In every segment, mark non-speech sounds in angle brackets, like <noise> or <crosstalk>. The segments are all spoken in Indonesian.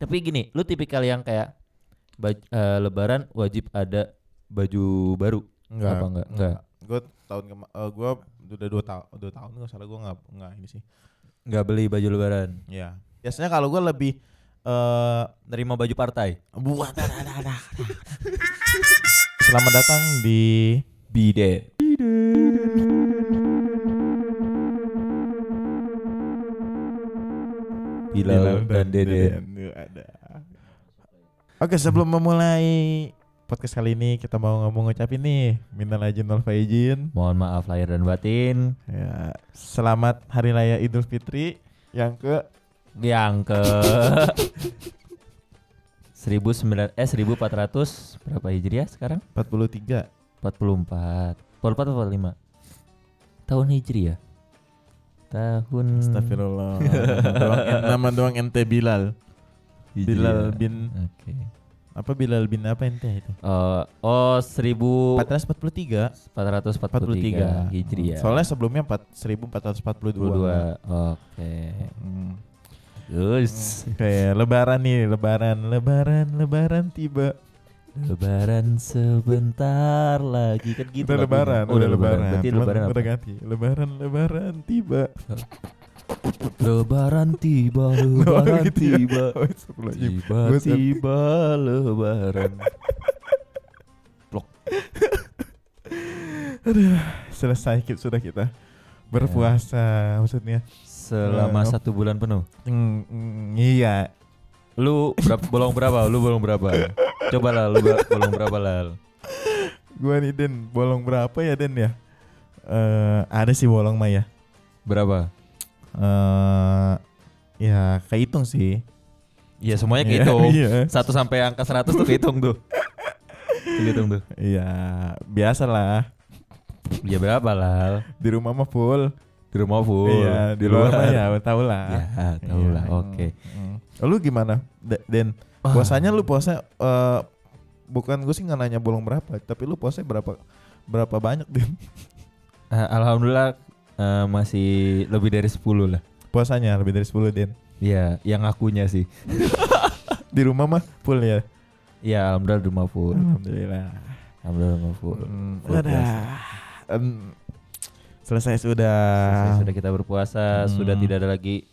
Tapi gini, lu tipikal yang kayak baj- eh, lebaran wajib ada baju baru. Enggak. Apa enggak? Enggak. Gue tahun kema eh, gue udah dua tahun dua tahun nggak salah gue nggak nggak ini sih. Enggak beli baju lebaran. Ya. Biasanya kalau gue lebih eh Nerima baju partai. buat Selamat datang di Bide. Bilal dan Deden. Yuk, ada. Oke, sebelum memulai podcast kali ini kita mau ngomong ngucapin nih minal aizin wal faizin. Mohon maaf lahir dan batin. Ya, selamat hari raya Idul Fitri yang ke Yang ke <laughs> 1900 eh 1400 berapa Hijriah sekarang? 43. 44. 44 atau 45? Tahun Hijriah. Tahun Astagfirullah. doang, nama doang ente Bilal. Bilal bin Oke. apa Bilal bin apa ente itu? Oh, oh 443 1443 Hijriah. Soalnya sebelumnya 4, 1442. 22. Oke. Hmm. Terus Kayak lebaran nih, lebaran, lebaran, lebaran tiba. Lebaran sebentar lagi kan gitu. udah lebaran, Oh, udah lebaran. Berarti Cuman lebaran apa? udah ganti. Lebaran, lebaran tiba. Lebaran tiba, <laughs> lebaran gitu ya. tiba. Oh, astagfirullahaladzim. Tiba-tiba lebaran. <laughs> Selesai kita, sudah kita berpuasa maksudnya. Selama Eh, satu bulan penuh. Mm, mm, iya. Lu berapa, bolong berapa? Lu bolong berapa? Coba lah, lu bolong berapa lah? Gua nih Den, bolong berapa ya Den ya? Eh ada sih bolong mah ya. Berapa? Eh ya kehitung sih. Iya semuanya Iya, kehitung. Iya. Satu sampai angka 100 tuh kehitung tuh. Kehitung tuh. Iya, biasa lah. Ya berapa lah? Di rumah mah full. Di rumah full. Iya, di luar mah ya tahu lah. Ya, tahu Iya, lah. Oke. mm. Lu gimana? Den, puasanya lu puasa eh bukan gue sih nggak nanya bolong berapa, tapi lu puasa berapa berapa banyak <laughs> Den? Eh, Alhamdulillah eh, masih lebih dari 10 lah. Puasanya lebih dari 10 Den. Iya, yang akunya sih. <laughs> Di rumah mah full ya. Iya, alhamdulillah di rumah full. Alhamdulillah. Alhamdulillah rumah full. Mm, Full. Em, selesai sudah. Selesai sudah kita berpuasa, Hmm. sudah tidak ada lagi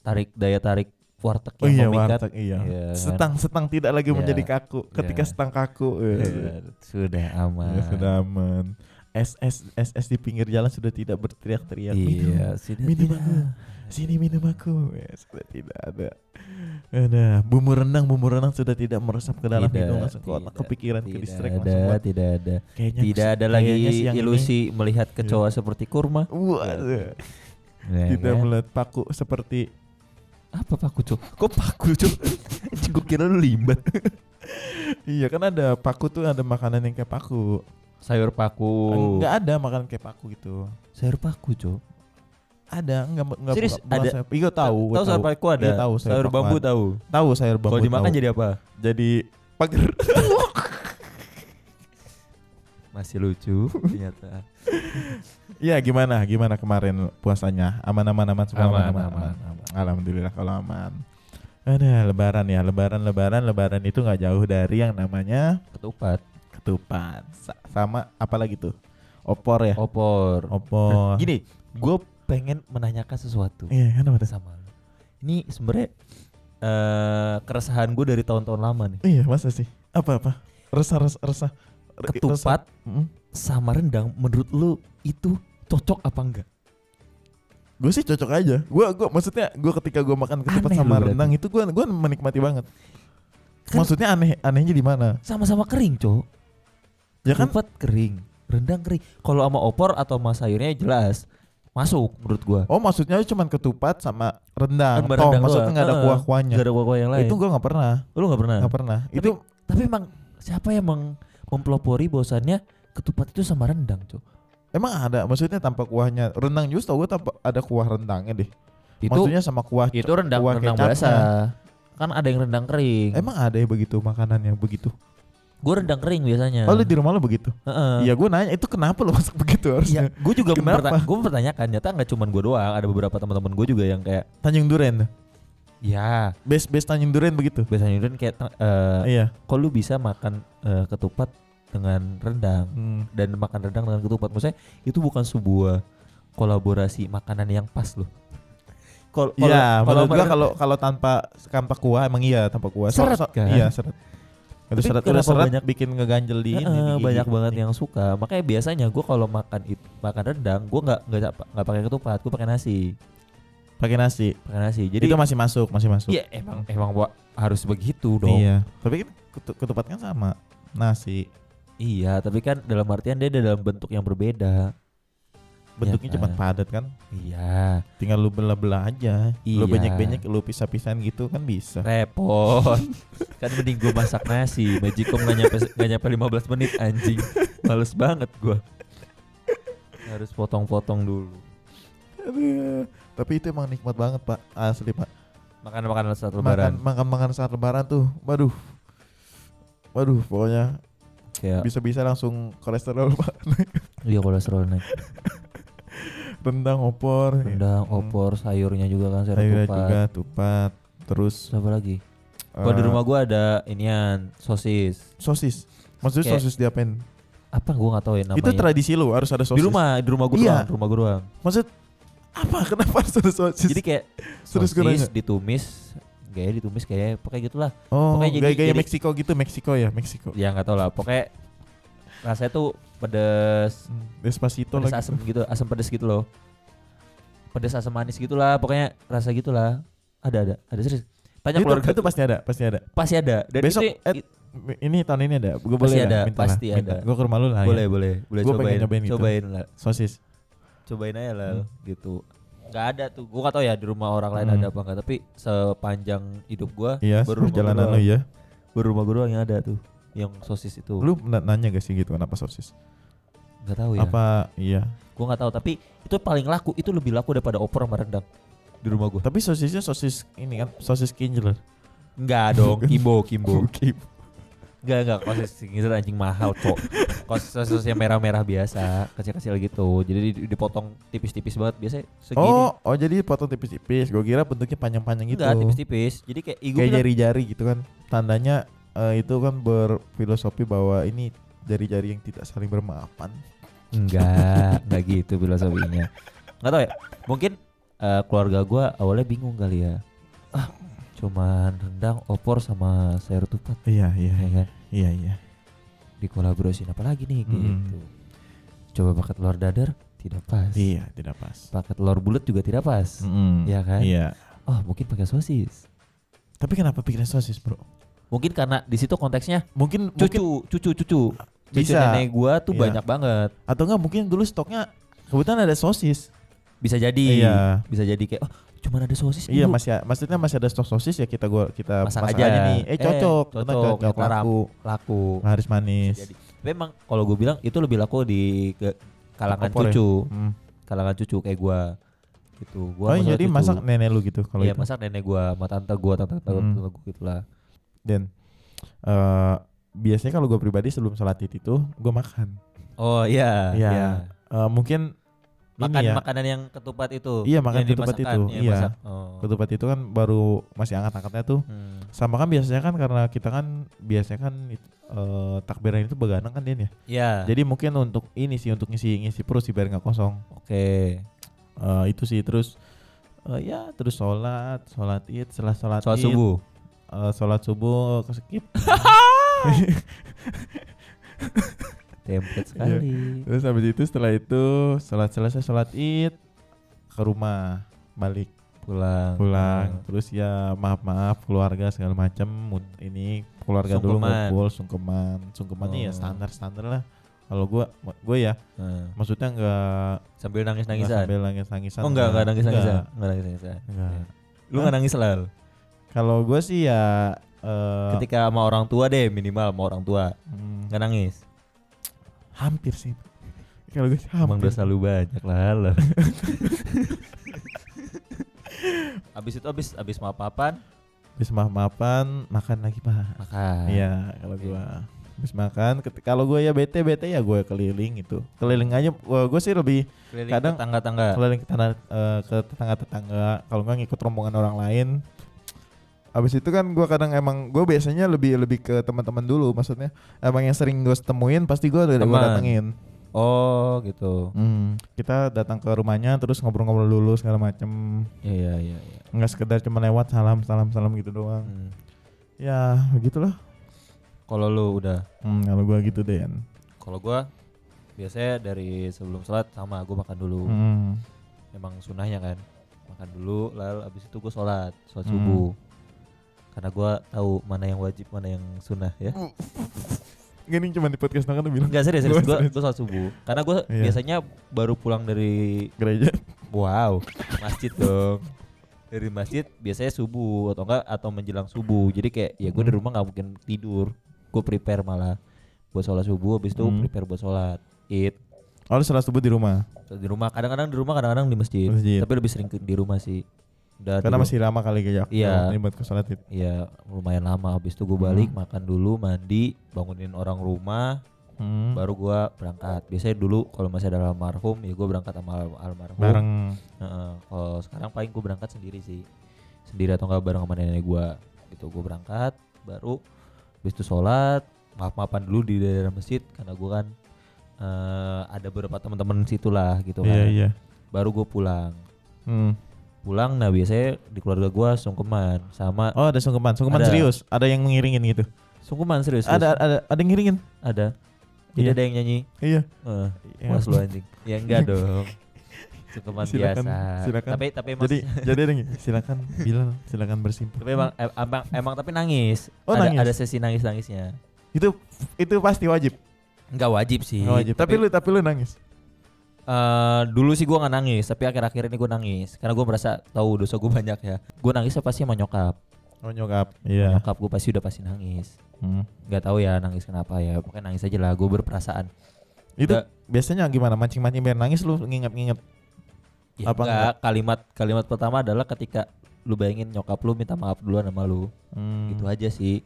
tarik daya tarik warteg Oh yang iya memikat. warteg iya. Iya, kan? setang setang tidak lagi Iya. menjadi kaku. Ketika Iya. setang kaku, eh, Iya, sudah aman. ya sudah aman. SS SS di pinggir jalan sudah tidak berteriak-teriak. Minum, Iya, sudah minum tidak. aku. Sini minum aku. Ya, sudah tidak ada. Ada bumbu rendang, bumbu rendang sudah tidak meresap ke dalam Tidak, hidung langsung ke otak, tidak, kepikiran ke tidak distrik ada, langsung. Tidak ada. Kayaknya Tidak ada lagi siang ini- Iya. ilusi melihat kecoa seperti kurma. Wah, Ya tidak kan? melihat paku seperti Apa paku cok? Kok paku cok? <laughs> Gue kira lu limbat. <laughs> Iya kan ada paku tuh ada makanan yang kayak paku. Sayur paku. Enggak ada makanan kayak paku gitu. Sayur paku cok. Ada enggak enggak Serius, bukan- ada? sayur- Iya tahu. Tahu sayur paku ada? Iya, tahu sayur sayur bambu tahu. Tahu sayur bambu. Kalau dimakan tahu. jadi apa? jadi pagar. <laughs> Masih lucu <laughs> ternyata. Iya gimana? Gimana kemarin puasanya? Aman-aman aman semua Aman, aman, aman, aman. Alhamdulillah kalau aman. Ada lebaran ya, lebaran lebaran lebaran itu nggak jauh dari yang namanya Ketupat. ketupat. Sa- sama apa lagi tuh? Opor ya? Opor. Opor. Gini, gue pengen menanyakan sesuatu Iya, kenapa tuh? sama lu. Ini sebenarnya eh keresahan gue dari tahun-tahun lama nih. Iya, masa sih? Apa apa? Resah resah resah. Ketupat sama rendang menurut lu itu cocok apa enggak? Gue sih cocok aja. Gue gua maksudnya gue ketika gue makan ketupat Aneh sama rendang itu gue gua menikmati banget. Kan- Maksudnya aneh anehnya di mana? Sama-sama kering, Cok. Ya kan Ketupat kering, rendang kering. Kalau sama opor atau sama sayurnya jelas masuk menurut gua. Oh maksudnya cuma ketupat sama rendang. Sama oh rendang maksudnya doang. nggak ada kuah-kuahnya. Gak ada kuah-kuah yang lain. Itu gue nggak pernah. lu nggak pernah. Nggak pernah. Itu Tapi emang siapa yang meng- mempelopori bahwasannya ketupat itu sama rendang, Cok? emang ada. Maksudnya tanpa kuahnya. Rendang justru gue tanpa ada kuah rendangnya deh. Itu maksudnya sama kuah. itu rendang kuah rendang kecapnya. biasa. Kan ada yang rendang kering. Emang ada ya begitu makanannya begitu. Gue rendang kering biasanya. Oh lu di rumah lu begitu? Iya gue nanya itu kenapa lu masak begitu harusnya? Iya, gue juga Kenapa? memperta- gue mempertanyakan. Nyata nggak cuma gue doang, ada beberapa teman-teman gue juga yang kayak Tanjung Duren. Ya, Base base Tanjung Duren begitu. biasanya Duren kayak eh Iya. kok lu bisa makan eh, ketupat dengan rendang Hmm. dan makan rendang dengan ketupat maksudnya itu bukan sebuah kolaborasi makanan yang pas loh. Kol- Iya, kalau gua mer- kalau kalau tanpa tanpa kuah emang iya tanpa kuah. So- Seret so- kan? Iya, seret. Itu Tapi seret udah seret banyak- bikin ngeganjel di ini. Gigi. banyak banget yang suka. Makanya biasanya gue kalau makan itu makan rendang, gue nggak nggak nggak pakai ketupat, gue pakai nasi, pakai nasi. pakai nasi. Jadi itu masih masuk, masih masuk. iya emang emang Wak, harus begitu dong. Iya. Tapi kan ketu- ketupat kan sama nasi. Iya, tapi kan dalam artian dia dalam bentuk yang berbeda. Bentuknya kan? cepat padat kan. Iya, Tinggal lu belah-belah aja. Lu Iya. banyak-banyak lu pisah-pisahan gitu kan bisa. repot. <laughs> kan mending gue masak nasi, magicom nggak nyampe nggak nyampe 15 menit anjing. Males banget gue. Harus potong-potong dulu. Aduh. Tapi itu emang nikmat banget, Pak. Asli, Pak. Makan makanan saat Makan lebaran. makan makan saat lebaran tuh. Waduh. Waduh, pokoknya Kayak bisa-bisa langsung kolesterol, <laughs> Pak. iya kolesterol naik. <laughs> Rendang, opor, Rendang, Hmm. opor, sayurnya juga kan sayur sayurnya tupat. juga tupat. Terus apa lagi? Kalau di rumah gua ada inian sosis. sosis. Maksudnya Kayak- sosis diapain? Apa gua nggak tahu ya namanya. Itu tradisi lu harus ada sosis. di rumah, di rumah gua Iya. doang, rumah gua doang. Maksud apa? Kenapa harus sosis? Jadi kayak Terus sosis ditumis, kayak ditumis kayak pokoknya gitulah. oh, pokoknya jadi- gaya-gaya jadi- Meksiko gitu, Meksiko ya, Meksiko. Ya nggak tahu lah, pokoknya rasanya tuh pedes, Hmm, Despacito pedes lagi. asem gitu, asam pedes gitu loh. Pedes asam manis gitulah, pokoknya rasa gitulah. Ada ada, ada serius. Tanya Itu, keluarga itu pasti ada, pasti ada. pasti ada. Dan Besok, itu eh, Ini tahun ini ada. Gue Pasti boleh ada, minta pasti lah, ada. Gue ke rumah lu lah. boleh ya. boleh boleh Gua pengen cobain gitu. cobain lah Sosis. Cobain aja lah Hmm. gitu nggak ada tuh gua nggak tahu ya di rumah orang lain Hmm. ada apa enggak tapi sepanjang hidup gua Iya, baru perjalanan lu doang. ya. baru rumah gua doang yang ada tuh yang sosis itu Lu na- nanya gak sih gitu kenapa sosis? nggak tahu ya Apa iya? gua nggak tahu tapi itu paling laku itu lebih laku daripada opor sama rendang di rumah gua Tapi sosisnya sosis ini kan, sosis kinjler. nggak dong kimbo kimbo <laughs> Oke. Nggak nggak sosis gitu anjing mahal kok Kos sosis yang merah-merah biasa kecil-kecil gitu jadi di- dipotong tipis-tipis banget biasanya segini Oh, oh jadi potong tipis-tipis. Gue kira bentuknya panjang-panjang gitu. Enggak, tipis-tipis. Jadi kayak ih, gua Kayak bilang, jari-jari gitu kan. Tandanya eh, itu kan berfilosofi bahwa ini jari-jari yang tidak saling bermaafan. enggak, enggak <laughs> gitu filosofinya. Enggak tahu ya. Mungkin eh, keluarga gua awalnya bingung kali ya. Ah, cuman rendang, opor sama sayur tupat Iya, iya, ya kan. Iya, iya. Dikolaborasiin apa lagi nih Mm. gitu. Coba pakai telur dadar tidak pas. Iya, tidak pas. Pakai telur bulat juga tidak pas. Mm. Iya kan? Iya. Oh, mungkin pakai sosis. Tapi kenapa pikiran sosis, Bro? Mungkin karena di situ konteksnya Mungkin mungkin cucu, cucu, cucu. Cucu Bisa. nenek gua tuh Iya. banyak banget. atau enggak mungkin dulu stoknya kebetulan ada sosis. Bisa jadi. Iya. Bisa jadi kayak oh, cuman ada sosis. Iya, dulu. masih maksudnya masih ada stok sosis ya kita gua kita Masak masak, aja. aja nih. Eh Eh, cocok, cocok, karena cocok laku, laku. laris manis. Jadi, tapi emang kalau gue bilang itu lebih laku di ke- kalangan Opor ya? cucu, Hmm. kalangan cucu kayak gua gitu. Oh, Gua sama jadi cucu. masak nenek lu gitu kalau Iya, itu. masak nenek gua, sama tante gua, tante tante Hmm. tante gua gitu lah. Dan eh biasanya kalau gue pribadi sebelum sholat id itu gue makan. Oh iya, Iya. iya. Eh, mungkin Makan ini ya, makanan yang ketupat itu. Iya, makan yang ketupat itu, yang iya. masak. Oh. ketupat itu kan baru masih angkat-angkatnya tuh. Hmm. Sama kan biasanya kan karena kita kan biasanya kan eh, takbiran itu begadang kan dia ya. Iya. Jadi mungkin untuk ini sih untuk ngisi ngisi perut sih biar nggak kosong. Oke. Eh, itu sih terus eh, ya terus sholat sholat id setelah sholat Soal id subuh. eh, sholat subuh ke skip <laughs> <laughs> <laughs> Template Iya. sekali. terus habis itu setelah itu sholat selesai sholat id ke rumah balik Pulang. pulang Hmm. terus ya maaf maaf keluarga segala macam ini keluarga dulu Sungkeman. ngumpul sungkeman sungkemannya ya Oh. standar standar lah kalau gua gue ya Hmm. maksudnya enggak Sambil nangis enggak nangisan. sambil nangis nangisan Oh enggak, enggak nangis nangisan. Enggak nangis nangisan. enggak Lu nggak nangis lah. kalau gue sih ya eh, Ketika sama orang tua deh minimal sama orang tua hmm, nggak nangis. Hampir sih kalau gue sih Emang hampir dosa lu banyak lah. lah. <laughs> abis itu abis abis maaf-maafan habis maaf maafan makan lagi pak makan. Iya, kalau Oke. gua habis makan, ket- kalau gua ya bete bete ya gue keliling itu. Keliling aja, gua, gua sih lebih Keliling Kadang- tetangga-tangga. keliling ke eh, ke tetangga tetangga. Kalau nggak ngikut rombongan orang lain, abis itu kan gua kadang emang gua biasanya lebih lebih ke teman-teman dulu maksudnya emang yang sering gue temuin pasti gua udah datengin Oh gitu. Hmm, kita datang ke rumahnya terus ngobrol-ngobrol dulu segala macem Iya iya iya. nggak sekedar cuma lewat salam salam salam gitu doang Hmm. ya begitulah Kalau lu udah hmm, kalau gua gitu Den Kalau gua biasanya dari sebelum sholat sama gua makan dulu. hmm. Emang sunahnya kan. Makan dulu lalu abis itu gua sholat, sholat Hmm. subuh. Karena gua tahu mana yang wajib, mana yang sunnah ya. Gini cuma di podcast kan bilang Enggak serius, serius. Gua Gua, gua sholat subuh. Karena gua Iya. biasanya baru pulang dari gereja wow, masjid dong. Dari masjid biasanya subuh atau enggak atau menjelang subuh. Jadi kayak ya gua di Hmm. rumah nggak mungkin tidur. Gua prepare malah buat sholat subuh habis itu Hmm. prepare buat sholat id oh lu sholat subuh di rumah di rumah kadang-kadang di rumah kadang-kadang di masjid, Masjid. tapi lebih sering ke- di rumah sih Udah karena dulu. masih lama kali kayak Iya. ini buat ke sholat itu Iya lumayan lama habis itu gue balik Hmm. makan dulu mandi bangunin orang rumah hmm. baru gua berangkat biasanya dulu kalau masih ada almarhum ya gue berangkat sama al- almarhum bareng Heeh, kalau sekarang paling gue berangkat sendiri sih sendiri atau enggak bareng sama nenek gua gitu gue berangkat baru habis itu sholat maaf maafan dulu di daerah masjid karena gue kan eh, ada beberapa teman-teman situ lah gitu kan iya iya baru gue pulang hmm. Pulang nah biasanya di keluarga gua sungkeman sama oh ada sungkeman. Sungkeman Ada. serius? Ada yang mengiringin gitu? Sungkeman serius, ada serius. ada ada yang ngiringin? Ada. Tidak Iya. ada yang nyanyi. Iya. Eh Ya. puas lu anjing? Ya enggak dong. Sungkeman Silakan, biasa. silakan. tapi tapi emang jadi <laughs> jadi ada yang silakan Bilal silakan bersimpah tapi emang em- emang, emang tapi nangis. Oh, ada nangis. ada sesi nangis nangisnya itu itu pasti wajib? Enggak wajib sih. Nggak wajib. Tapi, lu tapi lu nangis Eh, dulu sih gua nggak nangis tapi akhir-akhir ini gua nangis. Karena gua merasa tahu dosa gua <laughs> banyak ya. Gua nangisnya pasti sama nyokap? Oh nyokap. Iya. Nyokap gua pasti udah pasti nangis. Hmm. nggak tahu ya nangis kenapa ya. Pokoknya nangis aja lah gua berperasaan. Itu Nggak. biasanya gimana? Mancing-mancing biar nangis lu nginget-nginget? Ya Apa enggak, kalimat kalimat pertama adalah ketika lu bayangin nyokap lu minta maaf duluan sama lu. Hmm. Gitu aja sih.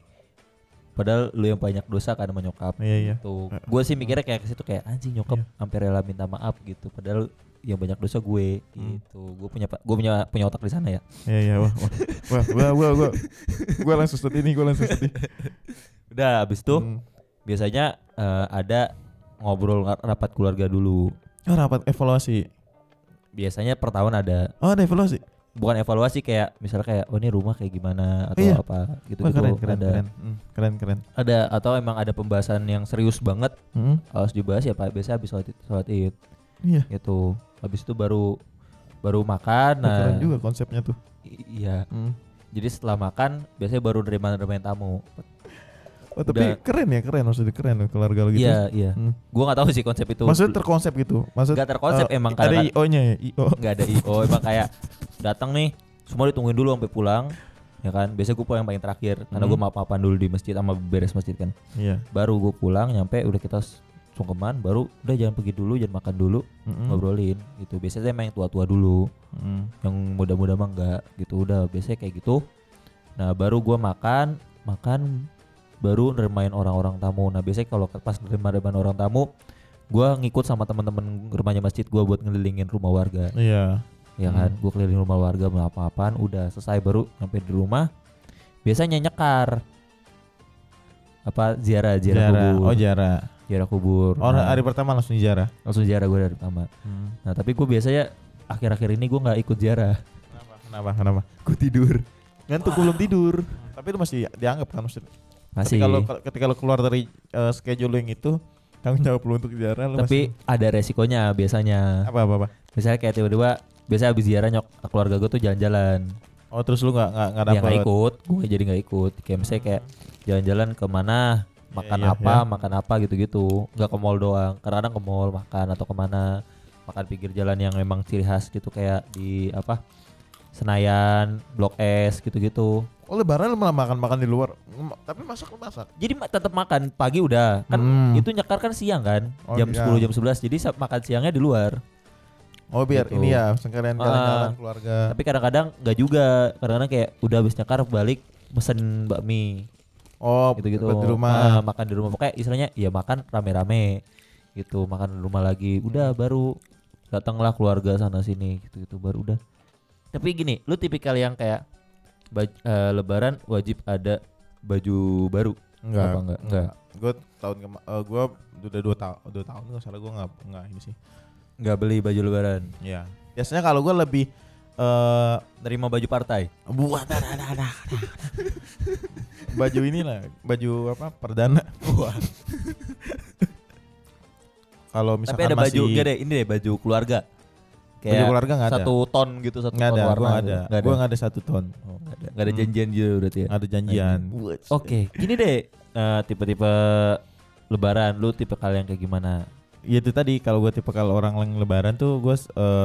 Padahal lu yang banyak dosa kan sama nyokap. iya iya Tuh. Eh, Gue sih mikirnya kayak ke situ kayak anjing nyokap Iya. hampir rela minta maaf gitu. Padahal yang banyak dosa gue Hmm. gitu. Gue punya gue punya punya otak di sana ya. iya iya wah wah wah wah wah wah gua langsung sedih nih gua langsung sedih <laughs> Udah habis itu Hmm. biasanya eh, ada ngobrol ra- rapat keluarga dulu. oh rapat evaluasi Biasanya per tahun ada oh ada evaluasi bukan evaluasi kayak misalnya kayak oh ini rumah kayak gimana? Atau Iya. apa gitu gitu keren keren ada keren. Hmm, keren keren. ada atau emang ada pembahasan yang serius banget Hmm. harus dibahas ya pak biasanya habis sholat sholat id. Iya. Gitu. Habis itu baru baru makan nah keren juga konsepnya tuh. Iya. Hmm. jadi setelah makan biasanya baru nerima nerima tamu Oh, tapi Udah. keren ya keren. Maksudnya keren loh keluarga lu gitu. Iya iya. Hmm. gua nggak tahu sih konsep itu. Maksudnya terkonsep gitu? Maksud nggak terkonsep eh, emang ada kadang IO nya ya? IO nggak ada io emang kayak datang nih semua ditungguin dulu sampai pulang ya kan? Biasanya gue pulang yang paling terakhir. Karena Hmm. gue maaf maafan dulu di masjid sama beres masjid kan? Iya. Baru gue pulang nyampe udah kita sungkeman baru udah jangan pergi dulu jangan makan dulu Mm-mm. ngobrolin gitu. Biasanya emang yang tua-tua dulu. Mm. yang muda-muda mah enggak gitu. Udah biasanya kayak gitu. Nah baru gua makan makan baru nerimain orang-orang tamu. Nah biasanya kalau pas nerima nerimain orang tamu gua ngikut sama teman-teman rumahnya masjid gua buat ngelilingin rumah warga. Iya. Ya Hmm. kan gua keliling rumah warga mau apa-apaan udah selesai baru sampai di rumah. Biasanya nyekar. Apa ziarah ziarah, Jara kubur. Oh Jara ziarah kubur. Oh Nah, hari pertama langsung Jara langsung ziarah gue dari pertama. Nah tapi gue biasanya akhir-akhir ini gue nggak ikut ziarah. Kenapa? Kenapa? Kenapa? Gue tidur. Ngantuk belum tidur. Tapi lu masih dianggap kan maksudnya masih. Tapi kalau kalau- ketika lu keluar dari schedule yang itu tanggung jawab lu untuk Jara lu tapi ada resikonya biasanya. Masih, apa apa apa? Misalnya kayak tiba-tiba biasa habis ziarah nyok keluarga gue tuh jalan-jalan. Oh terus lu nggak nggak nggak ya dapet? nggak ikut. Gue jadi nggak ikut. Kayak misalnya kayak jalan-jalan ke mana makan iya, apa iya. makan apa gitu-gitu. Nggak ke mall doang. Kadang-kadang ke mall makan atau ke mana makan pinggir jalan yang memang ciri khas gitu kayak di apa Senayan Blok S gitu-gitu oh lebaran malah makan makan di luar. Tapi masak masak. Jadi tetap makan pagi udah. Kan Hmm. itu nyekar kan siang kan? Oh, jam iya. 10 jam 11 jadi makan siangnya di luar. Oh biar Gitu. ini ya sekalian jalan-jalan keluarga. Tapi kadang-kadang nggak juga. Kadang-kadang kayak udah habis nyekar balik pesen bakmi. Oh gitu-gitu. di rumah. Ah, makan di rumah. Pokoknya istilahnya ya makan rame-rame. Gitu makan di rumah lagi. Udah baru datanglah keluarga sana sini gitu-gitu baru udah. Tapi gini lu tipikal yang kayak Baj- eh, lebaran wajib ada baju baru. Enggak, Apa enggak? Enggak. Gue tahun kema eh, gue udah dua tahun dua tahun nggak salah gue nggak nggak ini sih. Nggak beli baju lebaran. Ya. Biasanya kalau gue lebih eh Nerima baju partai. buat baju inilah baju apa perdana. kalau misalkan Tapi ada masih baju deh, ini deh baju keluarga. Baju Kayak keluarga nggak ada. satu ton gitu, satu Nggak ton ada, warna. nggak gitu. ada. Nggak Gue nggak ada satu ton. Oh, nggak ada. Nggak ada Hmm. janjian gitu berarti ya. Nggak ada janjian. Oke, gini deh. eh, tipe-tipe lebaran lu tipe kalian kayak gimana? Ya itu tadi kalau gue tipe kalau orang yang lebaran tuh gue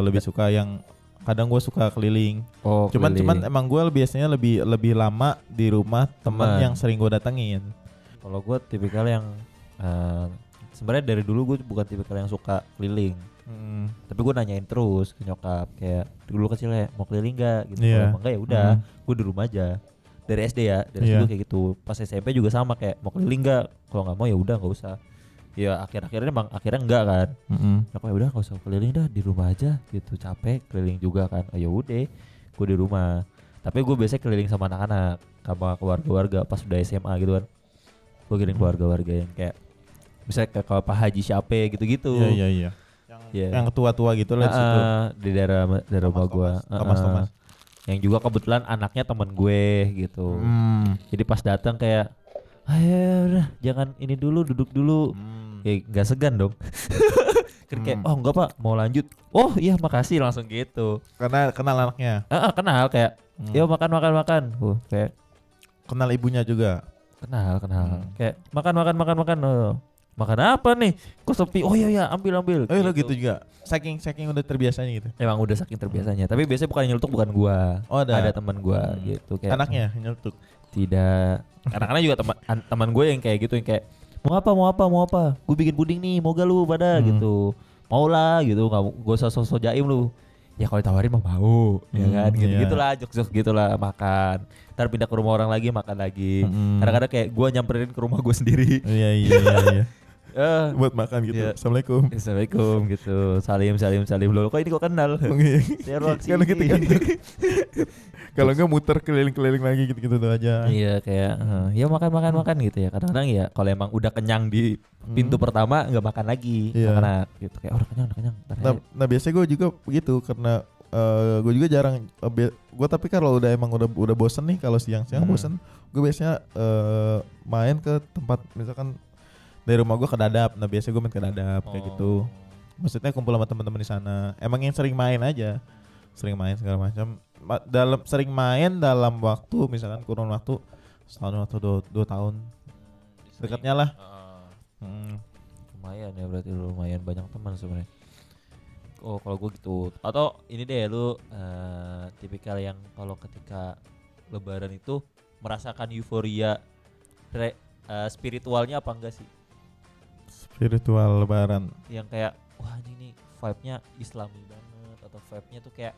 lebih suka yang kadang gue suka keliling. Oh, Cuman cuman keliling. emang gue biasanya lebih lebih lama di rumah teman yang sering gue datengin. kalau gue tipikal yang eh, sebenarnya dari dulu gue bukan tipikal yang suka keliling. Hmm. Tapi gue nanyain terus ke nyokap kayak dulu kecil ya mau keliling nggak gitu. Iya. Kalau emang nggak ya udah, Hmm. gue di rumah aja. Dari SD ya, dari Iya. SD kayak gitu. Pas SMP juga sama kayak mau keliling nggak? Kalau nggak mau ya udah nggak usah. Ya akhir-akhirnya emang akhirnya enggak kan. Mm-mm. Nyokap ya udah nggak usah keliling dah di rumah aja gitu capek keliling juga kan. Oh, ya udah, gue di rumah. Tapi gue biasanya keliling sama anak-anak, sama keluarga-keluarga pas udah SMA gitu kan. Gue keliling keluarga-keluarga yang kayak misalnya kayak kalau Pak Haji siapa gitu-gitu. Iya iya iya. Yang Iya. yang tua-tua gitu lah. Ah, di daerah daerah rumah Thomas, gua. Thomas. Thomas, Thomas. Yang juga kebetulan anaknya teman gue gitu. Hmm. Jadi pas datang kayak ayo udah jangan ini dulu duduk dulu. Hmm. Ya nggak segan dong. <laughs> kan kayak Hmm. oh enggak Pak, mau lanjut. Oh iya makasih langsung gitu. Karena kenal anaknya, Ah, ah, kenal kayak Hmm. yuk makan makan makan. Uh, kayak kenal ibunya juga. kenal kenal. Hmm. Kayak makan makan makan makan. Oh. Makan apa nih? Kok sepi? Oh iya iya ambil ambil. Oh lo gitu juga. Saking saking udah terbiasanya gitu. Emang udah saking terbiasanya. Tapi biasanya bukan yang nyeletuk bukan gua. Oh ada. Ada teman gua Hmm. gitu kayak Anaknya nyetuk. tidak kadang-kadang juga teman an- teman gue yang kayak gitu yang kayak mau apa mau apa mau apa gue bikin puding nih mau gak lu pada Hmm. gitu mau lah gitu nggak gue usah sosok jaim lu ya kalau ditawarin mah mau ya Hmm, kan gitu iya. gitulah jok jok gitulah makan ntar pindah ke rumah orang lagi makan lagi Mm-mm. kadang-kadang kayak gue nyamperin ke rumah gue sendiri Iya iya iya. <laughs> eh Buat makan gitu. Iya. Assalamualaikum. Assalamualaikum gitu salim salim salim lo kok ini kok kenal Oh, iya. Kalau gitu kan. <laughs> Kalau enggak muter keliling-keliling lagi gitu-gitu aja. Iya kayak eh, ya makan makan makan gitu ya kadang-kadang ya kalau emang udah kenyang di pintu Hmm. pertama nggak makan lagi Iya. karena gitu kayak oh, udah kenyang udah kenyang Nah, aja." nah biasanya gue juga begitu karena gue juga jarang gue tapi kalau udah emang udah udah bosen nih kalau siang-siang Hmm. bosen gue biasanya eh, main ke tempat misalkan dari rumah gue ke dadap nah biasanya gue main ke dadap kayak Oh. gitu. Maksudnya kumpul sama teman-teman di sana. Emang yang sering main aja. Sering main segala macam. Ma- dalam sering main dalam waktu misalkan kurun waktu setahun atau dua, dua tahun. Dekatnya lah. Heeh. Hmm. lumayan ya berarti lu lumayan banyak teman sebenarnya. Oh kalau gue gitu. Atau ini deh lu eh, tipikal yang kalau ketika lebaran itu merasakan euforia re- eh, spiritualnya apa enggak sih spiritual lebaran yang kayak wah ini nih vibe-nya islami banget atau vibe-nya tuh kayak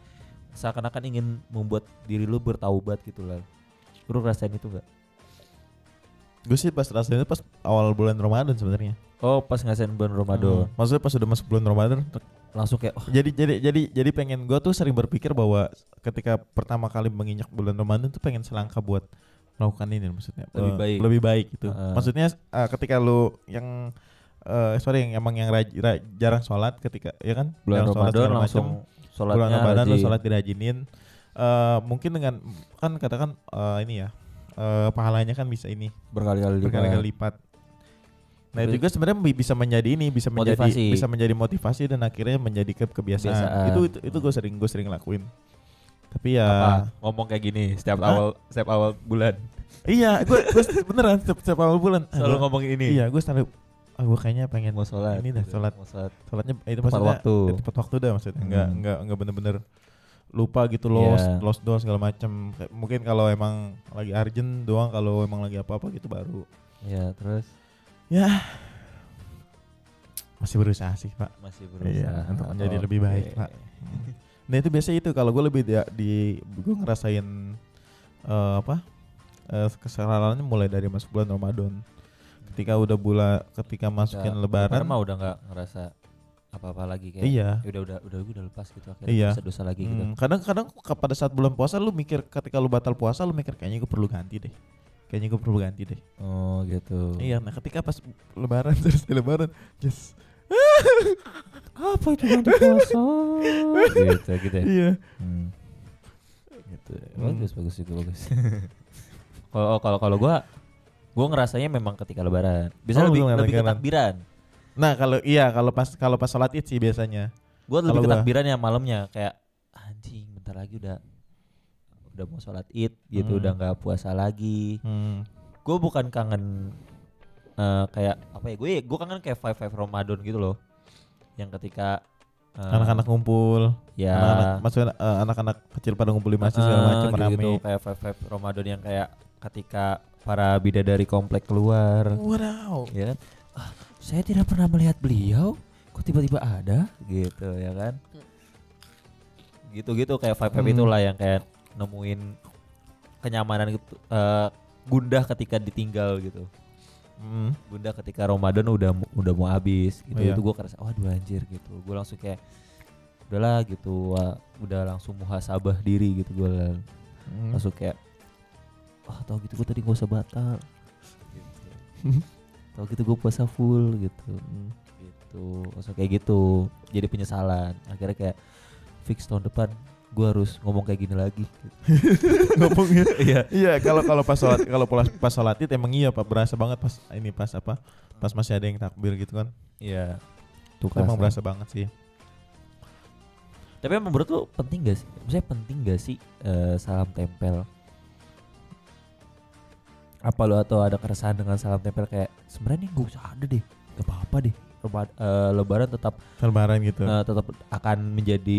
seakan-akan ingin membuat diri lu bertaubat gitu lah lu rasain itu enggak gue sih pas rasanya pas awal bulan Ramadan sebenarnya oh pas ngasihin bulan Ramadan Hmm. Maksudnya pas udah masuk bulan Ramadan langsung kayak oh, jadi jadi jadi jadi pengen gue tuh sering berpikir bahwa ketika pertama kali menginjak bulan Ramadan tuh pengen selangkah buat melakukan ini maksudnya Lebih Eh, baik. lebih baik gitu. Heeh. Maksudnya eh, ketika lu yang eh sorry yang emang yang raj- ra- jarang sholat ketika ya kan bulan Jarang sholat Ramadan segala langsung sholatnya bulan Ramadan lu rajin. sholat dirajinin Eh mungkin dengan kan katakan eh, ini ya eh, pahalanya kan bisa ini berkali-kali lipat. berkali-kali lipat. Nah itu juga sebenarnya bi- bisa menjadi ini, bisa menjadi Motivasi. bisa menjadi motivasi dan akhirnya menjadi ke- kebiasaan. Kebiasaan. Itu itu, itu gue sering gue sering lakuin. Tapi ya Apa? ngomong kayak gini setiap Hah? awal setiap awal bulan iya, gue <laughs> beneran setiap, setiap awal bulan. selalu ngomong ini Iya, gue selalu ah, gue kayaknya pengen mau sholat Ini dah, gitu. sholat. mau sholat sholatnya eh, itu Tepat maksudnya waktu. eh, tepat waktu dah maksudnya. Enggak Hmm. enggak enggak bener-bener lupa gitu lost Iya. lost doang segala macem Kayak mungkin kalau emang lagi urgent doang kalau emang lagi apa-apa gitu baru ya terus ya masih berusaha sih pak masih berusaha Iya, untuk menjadi Oke. lebih baik, Pak. Nah itu biasa itu kalau gue lebih di, di gue ngerasain eh, apa eh, kesalahannya mulai dari masuk bulan Ramadan. Ketika udah bulan ketika masukin Udah- Lebaran, mah udah nggak ngerasa apa-apa lagi kayak Iya. ya udah udah udah udah lepas gitu akhirnya Iya. dosa dosa lagi gitu Hmm, kadang-kadang ke- pada saat bulan puasa lu mikir ketika lu batal puasa lu mikir kayaknya gue perlu ganti deh. Kayaknya gue perlu ganti deh. oh gitu Iya, nah ketika pas lebaran <laughs> terus lebaran, yes. <laughs> apa itu ganti puasa gitu gitu ya Iya. Hmm. gitu Hmm. bagus bagus juga bagus <laughs> kalau kalau kalau gue gue ngerasanya memang ketika lebaran. Bisa Oh, lebih lebih ke takbiran Nah, kalau iya kalau pas kalau pas sholat id sih biasanya. gue lebih ke takbiran yang malamnya kayak anjing bentar lagi udah udah mau sholat id gitu Hmm. udah nggak puasa lagi. Hmm. gue bukan kangen eh, kayak apa ya gue gue kangen kayak five five Ramadan gitu loh. Yang ketika eh, Anak-anak ngumpul, ya. Anak-anak maksudnya eh, anak-anak kecil pada ngumpul di masjid segala macam gitu, kayak five five Ramadan yang kayak ketika para bidadari komplek keluar Wow. ya kan ah, saya tidak pernah melihat beliau kok tiba-tiba ada gitu ya kan gitu-gitu kayak vibe vibe Hmm. itulah yang kayak nemuin kenyamanan gitu eh, gundah ketika ditinggal gitu Hmm. gundah ketika Ramadan udah udah mau habis gitu Iya. itu gue kerasa waduh anjir gitu gue langsung kayak udahlah gitu wah, udah langsung muhasabah diri gitu gue Hmm. langsung kayak wah tau gitu gue tadi gak usah batal gitu. tau gitu gue puasa full gitu gitu langsung kayak gitu jadi penyesalan akhirnya kayak fix tahun depan gue harus ngomong kayak gini lagi gitu. <laughs> Ngomongnya. iya Iya, kalau kalau pas sholat kalau pas pas sholat id emang iya Pak berasa banget pas ini pas apa? Pas masih ada yang takbir gitu kan. iya tuh Itu emang kerasa. berasa banget sih. tapi emang menurut lu penting gak sih maksudnya penting gak sih eh, salam tempel apa lu atau ada keresahan dengan salam tempel kayak sebenarnya nih gak usah ada deh gak apa-apa deh eh, lebaran tetap Lebaran gitu. eh, tetap akan menjadi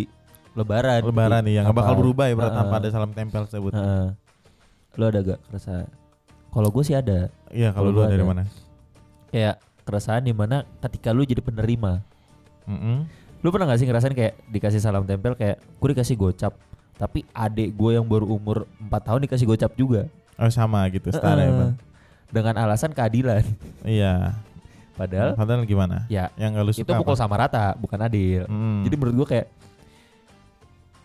lebaran gitu. Lebaran nih yang nggak bakal berubah ya berat tanpa ada salam tempel tersebut. Heeh. lu ada gak keresahan kalau gue sih ada Iya, kalau lu gua dari ada. mana? kayak keresahan di mana ketika lu jadi penerima Mm-mm. lu pernah gak sih ngerasain kayak dikasih salam tempel kayak gue dikasih gocap tapi adik gue yang baru umur 4 tahun dikasih gocap juga Oh sama gitu, setara Heeh. emang. dengan alasan keadilan Iya. padahal Padahal gimana? ya Yang gak lu suka itu pukul apa? sama rata bukan adil Mm. jadi menurut gue kayak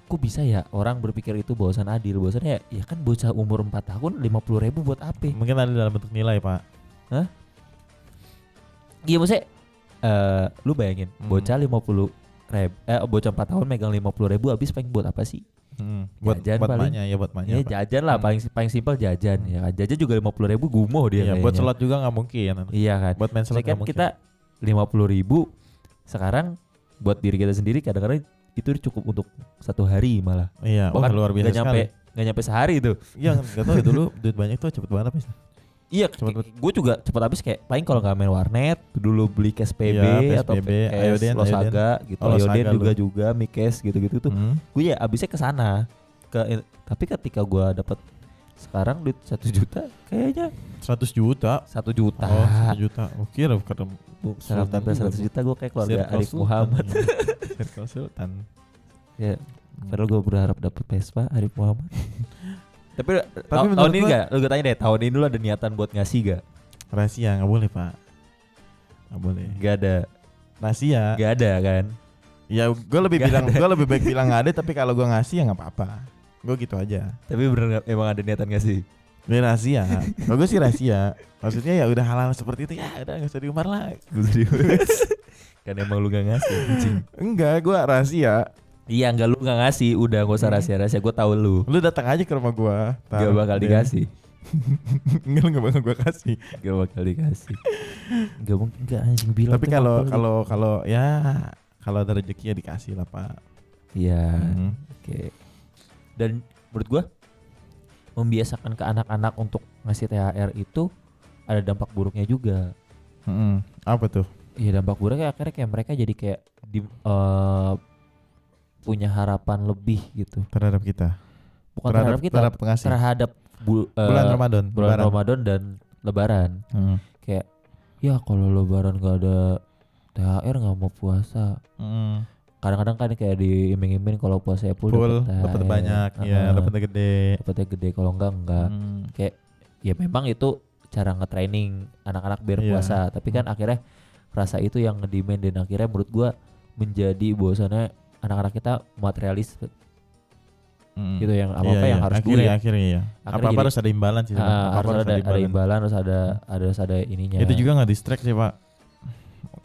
kok bisa ya orang berpikir itu bahasan adil bahwasannya ya, ya kan bocah umur 4 tahun 50 ribu buat apa mungkin ada dalam bentuk nilai, Pak. Iya maksudnya eh lu bayangin Hmm. bocah 50 ribu eh bocah 4 tahun megang 50 ribu habis pengen buat apa sih? Mm. Buat Jajan buat paling. maknya ya buat maknya. Ya jajan lah Hmm. paling paling simpel jajan ya kan. Jajan juga 50 ribu gumoh dia Iya, buat sholat juga nggak mungkin. Iya kan. Buat main sholat kan mungkin. kita 50 ribu sekarang buat diri kita sendiri kadang-kadang itu cukup untuk satu hari malah. Iya, Bahkan luar biasa nggak nyampe sekali. nggak nyampe sehari itu. Iya, nggak tahu ya dulu <laughs> duit banyak tuh cepet banget habis. Iya, Cepet gue juga cepat habis kayak paling kalau nggak main warnet dulu beli cash PB Iya, atau cash Ayoden, Losaga gitu, Oh, Ayoden juga lu. juga, Mikes gitu-gitu tuh. Hmm. Gue ya abisnya ke sana. Ke tapi ketika gue dapat sekarang duit satu juta kayaknya 100 juta. satu juta. Oh, 1 juta. Oh, kira bukan Salam tempel seratus juta gue kayak keluarga Circle Arif Sultan. Muhammad. <laughs> Circle Sultan. ya, padahal gue berharap dapat Vespa Arif Muhammad. <laughs> Tapi, Tapi ta- tahun ini gua- gak? Lu gue tanya deh, tahun ini lu ada niatan buat ngasih gak? Rahasia nggak boleh, Pak. Nggak boleh. Gak ada, Rahasia. gak ada kan? Ya, gue lebih Nggak bilang gue lebih baik bilang nggak ada tapi kalau gue ngasih ya nggak apa-apa. Gue gitu aja. Tapi bener gak, emang ada niatan ngasih? Ini rahasia. Kalau gue sih rahasia. Maksudnya ya udah halal seperti itu ya udah nggak usah diumar lah. Gue serius. <laughs> kan emang lu gak ngasih. Enggak, gue rahasia. Iya enggak lu gak ngasih Udah gak usah Hmm. rahasia-rahasia Gue tahu lu Lu datang aja ke rumah gue. Gak <laughs> bakal dikasih Enggak, lu nggak bakal gue kasih. Gak bakal dikasih Gak mungkin gak anjing bilang Tapi kalau kalau kalau ya kalau ada rezeki ya dikasih lah pak. Iya Hmm. Oke Dan menurut gua Membiasakan ke anak-anak Untuk ngasih THR itu Ada dampak buruknya juga Mm-mm. Apa tuh? Iya dampak buruknya akhirnya kayak mereka jadi kayak di, eh, Punya harapan lebih gitu Terhadap kita. Bukan terhadap, kita terhadap pengasih. Terhadap bu- eh, bulan Ramadan. bulan Lebaran. Ramadan dan Lebaran Hmm. kayak ya kalau lebaran gak ada THR nggak mau puasa Mm. kadang-kadang kan kayak diiming-iming kalau puasa full, Full, dapet dapat banyak, ya, Heeh, dapatnya gede. dapetnya gede kalau enggak enggak Hmm. kayak ya memang itu cara nge-training anak-anak biar Iya. puasa tapi kan akhirnya rasa itu yang ngedemand dan akhirnya menurut gua menjadi bahwasannya anak-anak kita materialis Mm. gitu yang apa Iya, apa yang iya. harus akhirnya, duit Akhirnya ya. Apa apa harus ada imbalan sih. Ah, Apa-apa harus ada ada imbalan harus ada ada harus ada ininya Itu juga nggak distract sih pak.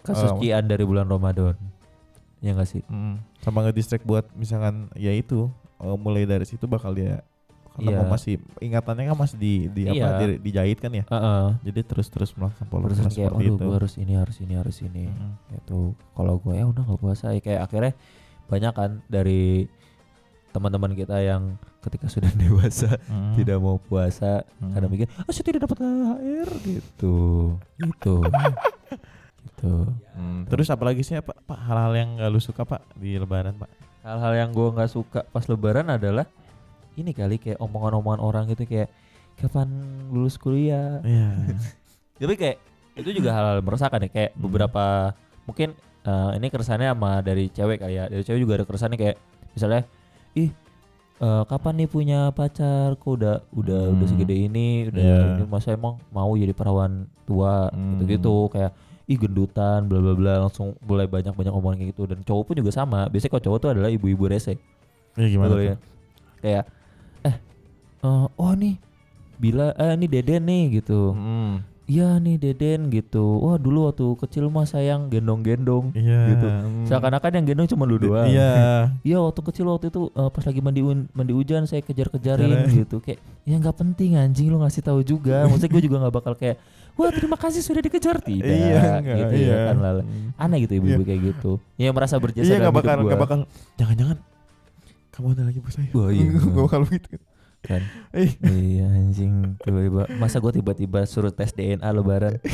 kesucian dari bulan Ramadan ya nggak sih Mm. Sama nggak distract buat misalkan ya itu eh, mulai dari situ bakal dia karena Iya. mau masih ingatannya kan masih di, di apa Iya. di- dijahit kan ya. Heeh. Jadi terus terus melakukan pola terus kayak seperti itu. gue harus ini harus ini harus ini Mm. itu kalau gue ya udah nggak puasa ya kayak akhirnya banyak kan dari teman-teman kita yang ketika <laughs> sudah dewasa Mm. tidak mau puasa Mm. karena mikir oh saya tidak dapat THR gitu gitu <laughs> gitu Hmm, Terus apalagi sih pak, pak hal-hal yang nggak lu suka pak di Lebaran pak? hal-hal yang gue nggak suka pas lebaran adalah ini kali kayak omongan-omongan orang gitu kayak kapan lulus kuliah Iya. <laughs> tapi kayak itu juga hal-hal meresahkan ya kayak Hmm. beberapa mungkin eh, ini keresahannya sama dari cewek kayak dari cewek juga ada keresahannya kayak misalnya ih eh, kapan nih punya pacar kok udah udah udah Hmm. segede ini udah Iya. ini masa emang mau jadi perawan tua Hmm. gitu-gitu kayak ih gendutan bla bla bla langsung mulai banyak banyak omongan kayak gitu dan cowok pun juga sama biasanya kalau cowok tuh adalah ibu-ibu rese Iya gimana Betul tuh? ya? kayak eh eh, oh nih bila eh ini deden nih gitu Hmm. Iya nih Deden gitu. Wah dulu waktu kecil mah sayang gendong-gendong. Iya. Gitu. hmm. Seakan-akan yang gendong cuma lu doang. Iya. Iya waktu kecil waktu itu eh, pas lagi mandi mandi hujan saya kejar-kejarin Kejarin. gitu. Kayak ya nggak penting anjing lu ngasih tahu juga. <laughs> Maksudnya gue juga nggak bakal kayak wah terima kasih sudah dikejar tidak. Iya, enggak, gitu iya. ya kan Lala. Aneh gitu ibu-ibu kayak gitu. Yang merasa berjasa Iya dalam nggak bakal hidup nggak gua. bakal. Jangan-jangan kamu ada lagi bos saya. Wah, iya. <laughs> Nggak bakal begitu. Kan. Eh. iya anjing tiba-tiba masa gue tiba-tiba suruh tes DNA lebaran. <laughs>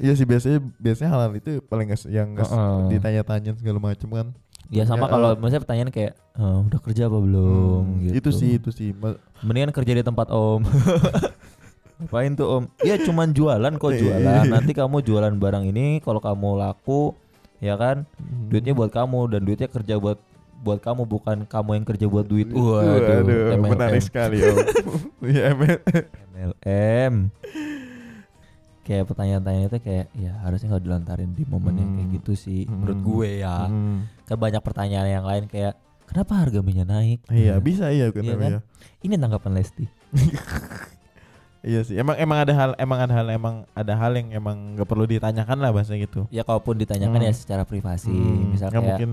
Iya sih biasanya biasanya hal-hal itu paling nggak yang nggak Heeh. ditanya-tanya segala macam kan. Ya sama Ya, kalau eh. misalnya pertanyaan kayak "Eh, udah kerja apa belum Hmm, gitu. Itu sih itu sih. Mendingan kerja di tempat Om. <laughs> Ngapain tuh Om? Ya cuman jualan kok Iya. jualan. Nanti kamu jualan barang ini kalau kamu laku ya kan duitnya buat kamu dan duitnya kerja buat buat kamu bukan kamu yang kerja buat duit. Waduh, Waduh, MLM. menarik sekali. <laughs> Iya ML. MLM. Kayak pertanyaan-pertanyaan itu kayak ya harusnya nggak dilontarin di momen yang kayak Hmm. gitu sih menurut Hmm. gue ya. Hmm. Kan banyak pertanyaan yang lain kayak kenapa harga minyak naik? Iya Nah, bisa iya Iya kenapa kan? ya. Ini tanggapan Lesti. <laughs> Iya sih. Emang emang ada hal emang ada hal emang ada hal yang emang nggak perlu ditanyakan lah bahasa gitu. Ya kalaupun ditanyakan Hmm. ya secara privasi, Hmm, misal nggak kayak mungkin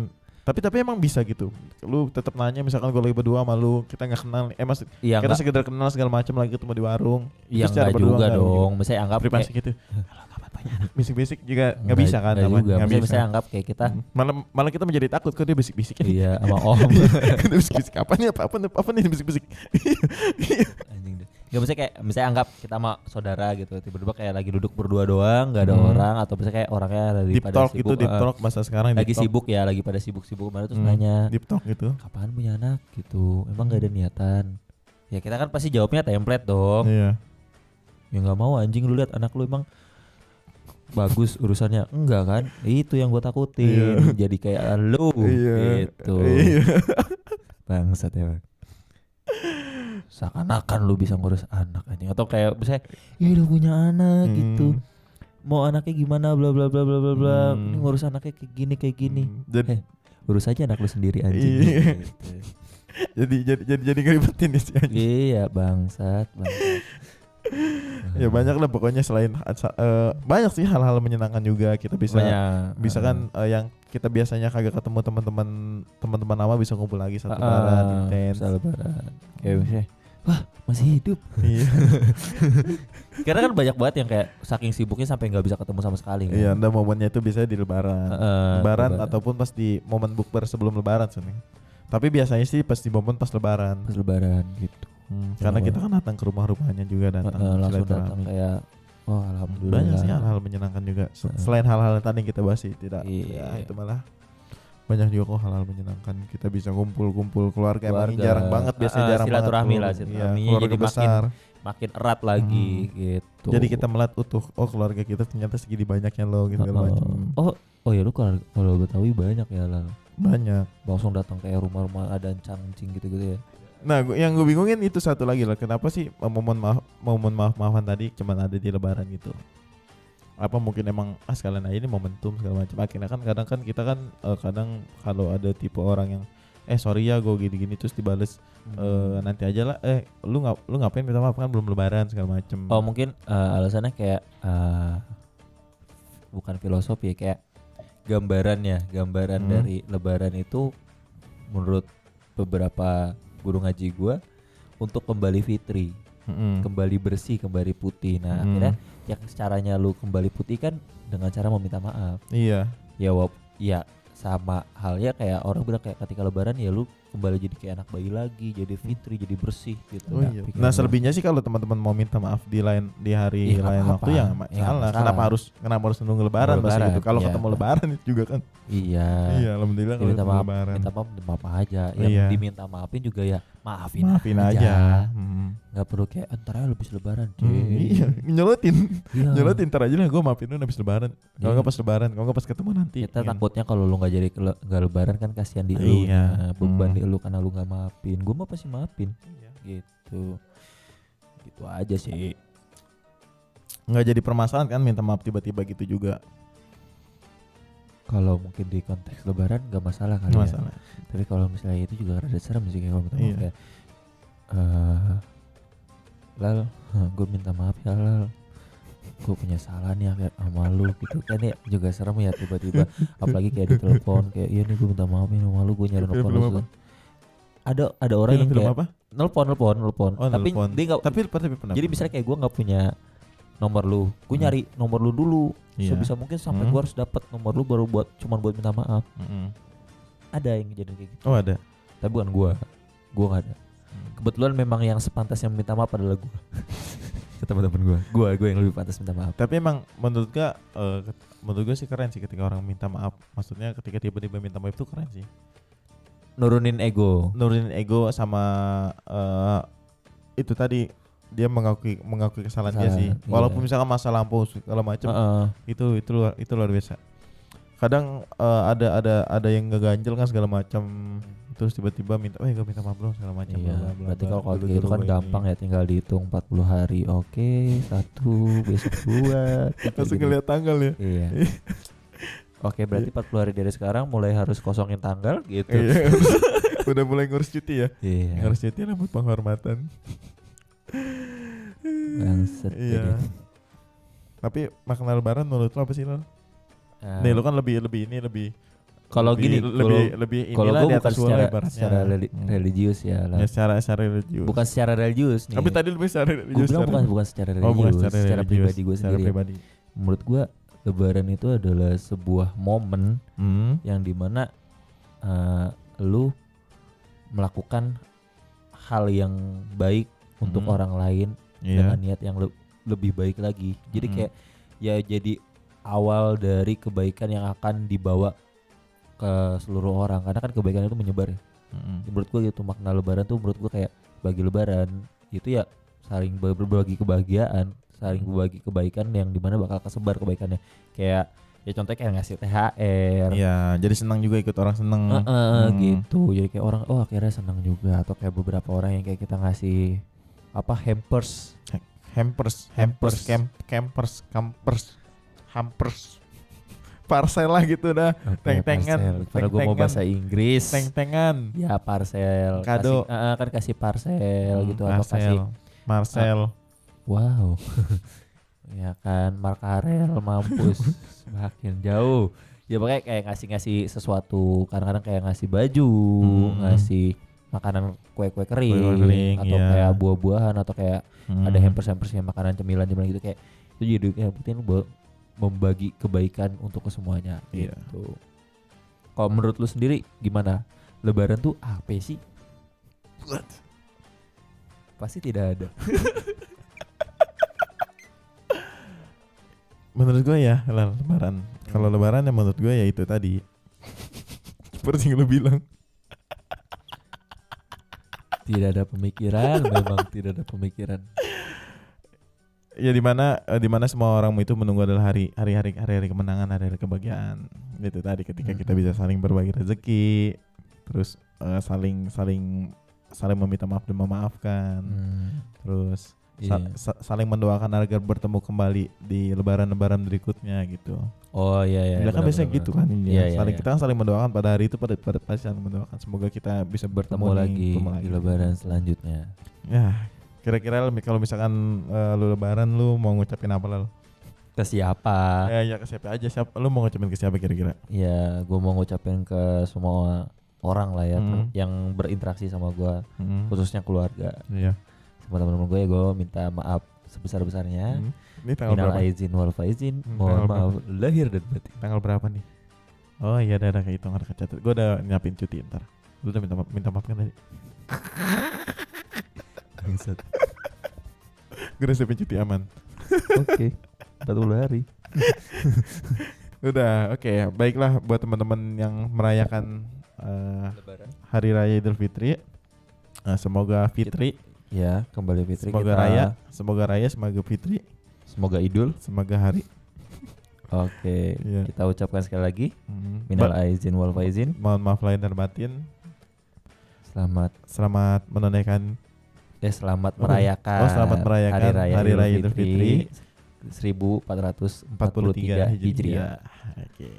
tapi tapi emang bisa gitu. Lu tetap nanya misalkan gue lagi berdua sama lu, kita nggak kenal. Eh mas, iya kita enggak, sekedar kenal segala macam lagi ketemu di warung. Itu secara enggak berdua juga nggak dong. Misalnya anggap Privasi kayak, gitu. <laughs> Banyak. Basic-basic juga nggak bisa kan? enggak apa? juga. Nggak Misalnya, bisa. misalnya anggap kayak kita Hmm. Malah malah kita menjadi takut kok dia bisik-bisik. iya <laughs> sama Om bisik-bisik apa nih apa apa nih apa nih bisik-bisik. anjing deh. Enggak misalnya kayak misalnya anggap kita sama saudara gitu tiba-tiba kayak lagi duduk berdua doang, enggak ada Hmm. orang atau misalnya kayak orangnya lagi Deep pada talk sibuk. itu deep eh, talk masa sekarang lagi deep talk. sibuk ya, lagi pada sibuk-sibuk kemarin terus Hmm, nanya, Deep talk gitu. "Kapan punya anak?" gitu. Emang enggak ada niatan. Ya kita kan pasti jawabnya template dong. Iya. Ya nggak mau anjing lu lihat anak lu emang bagus urusannya enggak kan itu yang gue takutin jadi kayak lu Iya. gitu Iya. bangsat ya bang <laughs> seakan-akan lu bisa ngurus anak anjing atau kayak misalnya ya udah punya anak gitu Hmm. mau anaknya gimana bla bla bla bla bla bla Hmm. ini ngurus anaknya kayak gini kayak gini Hmm. Jadi Eh, urus aja anak lu sendiri anjing Iya. gitu. <laughs> jadi jadi jadi jadi ngeribetin ya sih. iya bangsat bangsat <laughs> ya banyak lah pokoknya selain eh, banyak sih hal-hal menyenangkan juga kita bisa Banyak. bisa kan eh, yang kita biasanya kagak ketemu teman-teman teman-teman lama bisa kumpul lagi satu Ah, lebaran intens bisa lebaran. Kayak misalnya, wah masih hidup. iya <laughs> Karena kan banyak banget yang kayak saking sibuknya sampai nggak bisa ketemu sama sekali. Kan? iya anda momennya itu biasanya di lebaran Heeh, lebaran ataupun pas di momen bukber sebelum lebaran sih tapi biasanya sih pas di momen pas lebaran pas lebaran gitu. Hmm, karena kita kan datang ke rumah-rumahnya juga datang Heeh, langsung silaturahmi. datang kayak, wah alhamdulillah. banyak sih hal-hal menyenangkan juga selain hal-hal yang tadi yang kita bahas sih tidak Iya. ya itu malah banyak juga kok hal-hal menyenangkan kita bisa kumpul-kumpul keluarga, emang Keluarga. jarang banget biasanya Ah, jarang silaturahmi banget lah, silaturahmi. Keluarga Jadi makin besar Makin erat lagi gitu. jadi kita melihat utuh oh keluarga kita ternyata segini banyaknya loh gitu Heeh. macam Oh, oh ya lu kalau kalau Betawi banyak ya lah. banyak Langsung datang kayak rumah-rumah ada cangcing gitu-gitu ya. nah gua- yang gue bingungin itu satu lagi lah kenapa sih momen maaf momen maaf maafan tadi cuman ada di lebaran gitu apa mungkin emang ah sekalian aja ini momentum segala macam. Akhirnya kan kadang kan kita kan eh, kadang kalau ada tipe orang yang eh sorry ya gue gini-gini terus dibales eh nanti aja lah eh lu nggak lu ngapain minta maaf kan belum lebaran segala macem. Oh mungkin eh, alasannya kayak eh, bukan filosofi ya kayak gambarannya, gambaran Hmm. dari Lebaran itu menurut beberapa guru ngaji gua untuk kembali fitri, Mm-mm. kembali bersih, kembali putih. Nah Hmm. akhirnya yang caranya lu kembali putih kan dengan cara meminta maaf. iya Ya wap, ya sama halnya kayak orang bilang kayak ketika Lebaran ya lu kembali jadi kayak anak bayi lagi, jadi fitri, jadi bersih gitu. Oh Nah, iya. Nah selebihnya sih kalau teman-teman mau minta maaf di lain di hari Iya, nggak lain apa-apa. waktu ya Iya, masalah. masalah. Kenapa harus kenapa harus nunggu lebaran Nunggu pasti gitu. lebaran, Kalau iya. ketemu lebaran itu <laughs> juga kan. Iya. iya, alhamdulillah Ya, kalau minta ketemu maaf, lebaran. minta maaf, minta maaf aja. Yang Iya. diminta maafin juga ya maafin, Maafin aja. Hmm. Nggak perlu kayak entar aja lebih lebaran. Hmm, cuy." iya, nyolotin. Iya. Nyolotin ntar aja lah gue maafin lu habis lebaran. Kalau Iya. nggak pas lebaran, kalau nggak pas ketemu nanti. Kita Gitu. takutnya kalau lu nggak jadi nggak lebaran kan kasihan di lu. Iya. Nah, beban Di lu karena lu nggak maafin. Gue mah pasti maafin. Iya. Gitu. Gitu aja sih. nggak jadi permasalahan kan minta maaf tiba-tiba gitu juga. Kalau mungkin di konteks lebaran nggak masalah kali Nggak ya. masalah. Tapi kalau misalnya itu juga rada serem sih kayak kalau minta maaf Iya. kayak eh Lal, <laughs> gue minta maaf ya Lal Gue punya salah nih kayak sama lu gitu kan ya juga serem ya tiba-tiba <laughs> apalagi kayak di telepon kayak iya nih gue minta maaf nih sama lu gue nyari film lu. Ada ada orang yang Film-film kayak apa? nelpon nelpon nelpon Oh, tapi nelpon. dia nggak Tapi tapi pernah. jadi misalnya kayak gue nggak punya nomor lu gue Hmm. nyari nomor lu dulu Iya. sebisa mungkin sampai Hmm. gue harus dapat nomor lu baru buat cuman buat minta maaf Mm-mm. ada yang jadi kayak gitu Oh ada. tapi bukan gue gue nggak ada kebetulan memang yang sepantasnya minta maaf adalah gue <laughs> ke teman-teman gue gue gue yang lebih pantas minta maaf Tapi emang menurut eh, ket- menurut gua sih keren sih ketika orang minta maaf. Maksudnya ketika tiba-tiba minta maaf itu keren sih. Nurunin ego Nurunin ego sama eh, itu tadi dia mengakui mengakui kesalahan dia sih. iya. Walaupun misalkan masa lampau segala macam Heeh. itu itu luar itu luar biasa. Kadang eh, ada ada ada yang ngeganjel kan segala macam terus tiba-tiba minta, eh gue minta maaf dong segala macam. Iya, bla, bla, bla, berarti kalau kalau gitu dulu kan gampang ini. ya tinggal dihitung 40 hari. Oke, satu besok dua. gitu, <laughs> Langsung gitu. ngeliat tanggal ya. Iya. <laughs> Oke, berarti 40 hari dari sekarang mulai harus kosongin tanggal gitu. Iya. <laughs> Udah mulai ngurus cuti ya. Iya. Ngurus cuti lah buat penghormatan. Bangset Iya. jadi. Tapi makna lebaran menurut lo apa sih lo? Nah, Nih lo kan lebih lebih ini lebih kalau gini, lebih kalau lebih inilah gue di atas secara, secara Hmm. religius ya, lah. Ya secara secara religius. bukan secara religius nih. Tapi tadi lebih secara gue religius. bilang secara- bukan bukan secara religius, Oh, bukan secara, secara religius, pribadi gue secara sendiri. ya. pribadi. Menurut gue Lebaran itu adalah sebuah momen Hmm. yang di mana eh, lu melakukan hal yang baik untuk Hmm. orang lain Iya. dengan niat yang le- lebih baik lagi. Jadi Hmm. kayak ya jadi awal dari kebaikan yang akan dibawa ke seluruh orang karena kan kebaikan itu menyebar ya. Mm-mm. Menurut gua gitu makna lebaran tuh menurut gua kayak bagi lebaran itu ya saling ber- berbagi kebahagiaan, saling berbagi kebaikan yang di mana bakal kesebar kebaikannya. Kayak ya contohnya kayak ngasih THR, Iya, jadi senang juga ikut orang seneng. Heeh, Hmm. gitu jadi kayak orang oh akhirnya senang juga atau kayak beberapa orang yang kayak kita ngasih apa hampers Hampers, Hampers. hampers, camp, campers, campers, hampers. Parcel lah gitu dah. Oke, Teng-tengan, parcel. karena gue mau bahasa Inggris Teng-tengan. ya parcel Kado. kasih, eh, kan kasih parcel Hmm, gitu atau Marcel. kasih Marcel. Wow <laughs> ya kan Markarel mampus <laughs> semakin jauh ya pokoknya kayak ngasih-ngasih sesuatu kadang-kadang kayak ngasih baju Hmm. ngasih makanan kue-kue kering, kering, atau iya. kayak buah-buahan atau kayak Hmm. ada hampers-hampers yang makanan cemilan-cemilan gitu kayak itu jadi yang penting buat membagi kebaikan untuk kesemuanya Iya. gitu. Kalau menurut lu sendiri gimana? Lebaran tuh apa sih? Pasti tidak ada. <laughs> Menurut gue ya, lebaran. Kalau lebaran ya menurut gue ya itu tadi. <laughs> Seperti yang lu bilang. Tidak ada pemikiran, memang tidak ada pemikiran. Ya di mana eh, di mana semua orang itu menunggu adalah hari hari hari hari hari kemenangan, hari hari kebahagiaan. Itu tadi ketika kita bisa saling berbagi rezeki, terus eh, saling saling saling meminta maaf dan memaafkan. Hmm. Terus Sa- Iya. sa- saling mendoakan agar bertemu kembali di lebaran-lebaran berikutnya gitu. Oh iya iya. Ya, kan benar, biasanya benar, gitu kan. Iya ya. iya. saling iya. kita kan saling mendoakan pada hari itu pada pada pasti saling mendoakan semoga kita bisa bertemu, bertemu nih, lagi ketemu di lebaran selanjutnya. Ya, kira-kira lu- kalau misalkan eh, lu lebaran lu mau ngucapin apa lalu? Ke siapa? Ya, ya ke siapa aja siapa lu mau ngucapin ke siapa kira-kira? Ya, gue mau ngucapin ke semua orang lah ya Hmm. yang berinteraksi sama gue, Hmm. khususnya keluarga. Iya. Teman-teman gue gue minta maaf sebesar-besarnya. Hmm. Ini tanggal Minal berapa? aizin wal faizin. Hmm, Mohon maaf lahir dan batin. Tanggal berapa nih? Oh iya ada ada itu ada kecatat. Gue udah nyiapin cuti ntar. Lu udah minta maaf, minta maaf kan tadi? <laughs> Gue udah siapin cuti aman. Oke. 40 hari. <laughs> Udah, oke. Baiklah buat teman-teman yang merayakan Lebaran. Hari Raya Idul Fitri. eh, semoga Fitri, Ya, kembali Fitri semoga kita. Raya, semoga Raya, semoga Fitri, Semoga Idul. semoga hari. Oke, Iya. kita ucapkan sekali lagi Hmm. minal aizin wal faizin. mohon maaf lahir dan batin. Selamat Selamat menunaikan eh selamat Oh, merayakan oh, selamat merayakan Hari Raya, Hari Raya Idul Fitri, Fitri 1443 43 Hijriah. Hijriah. Oke.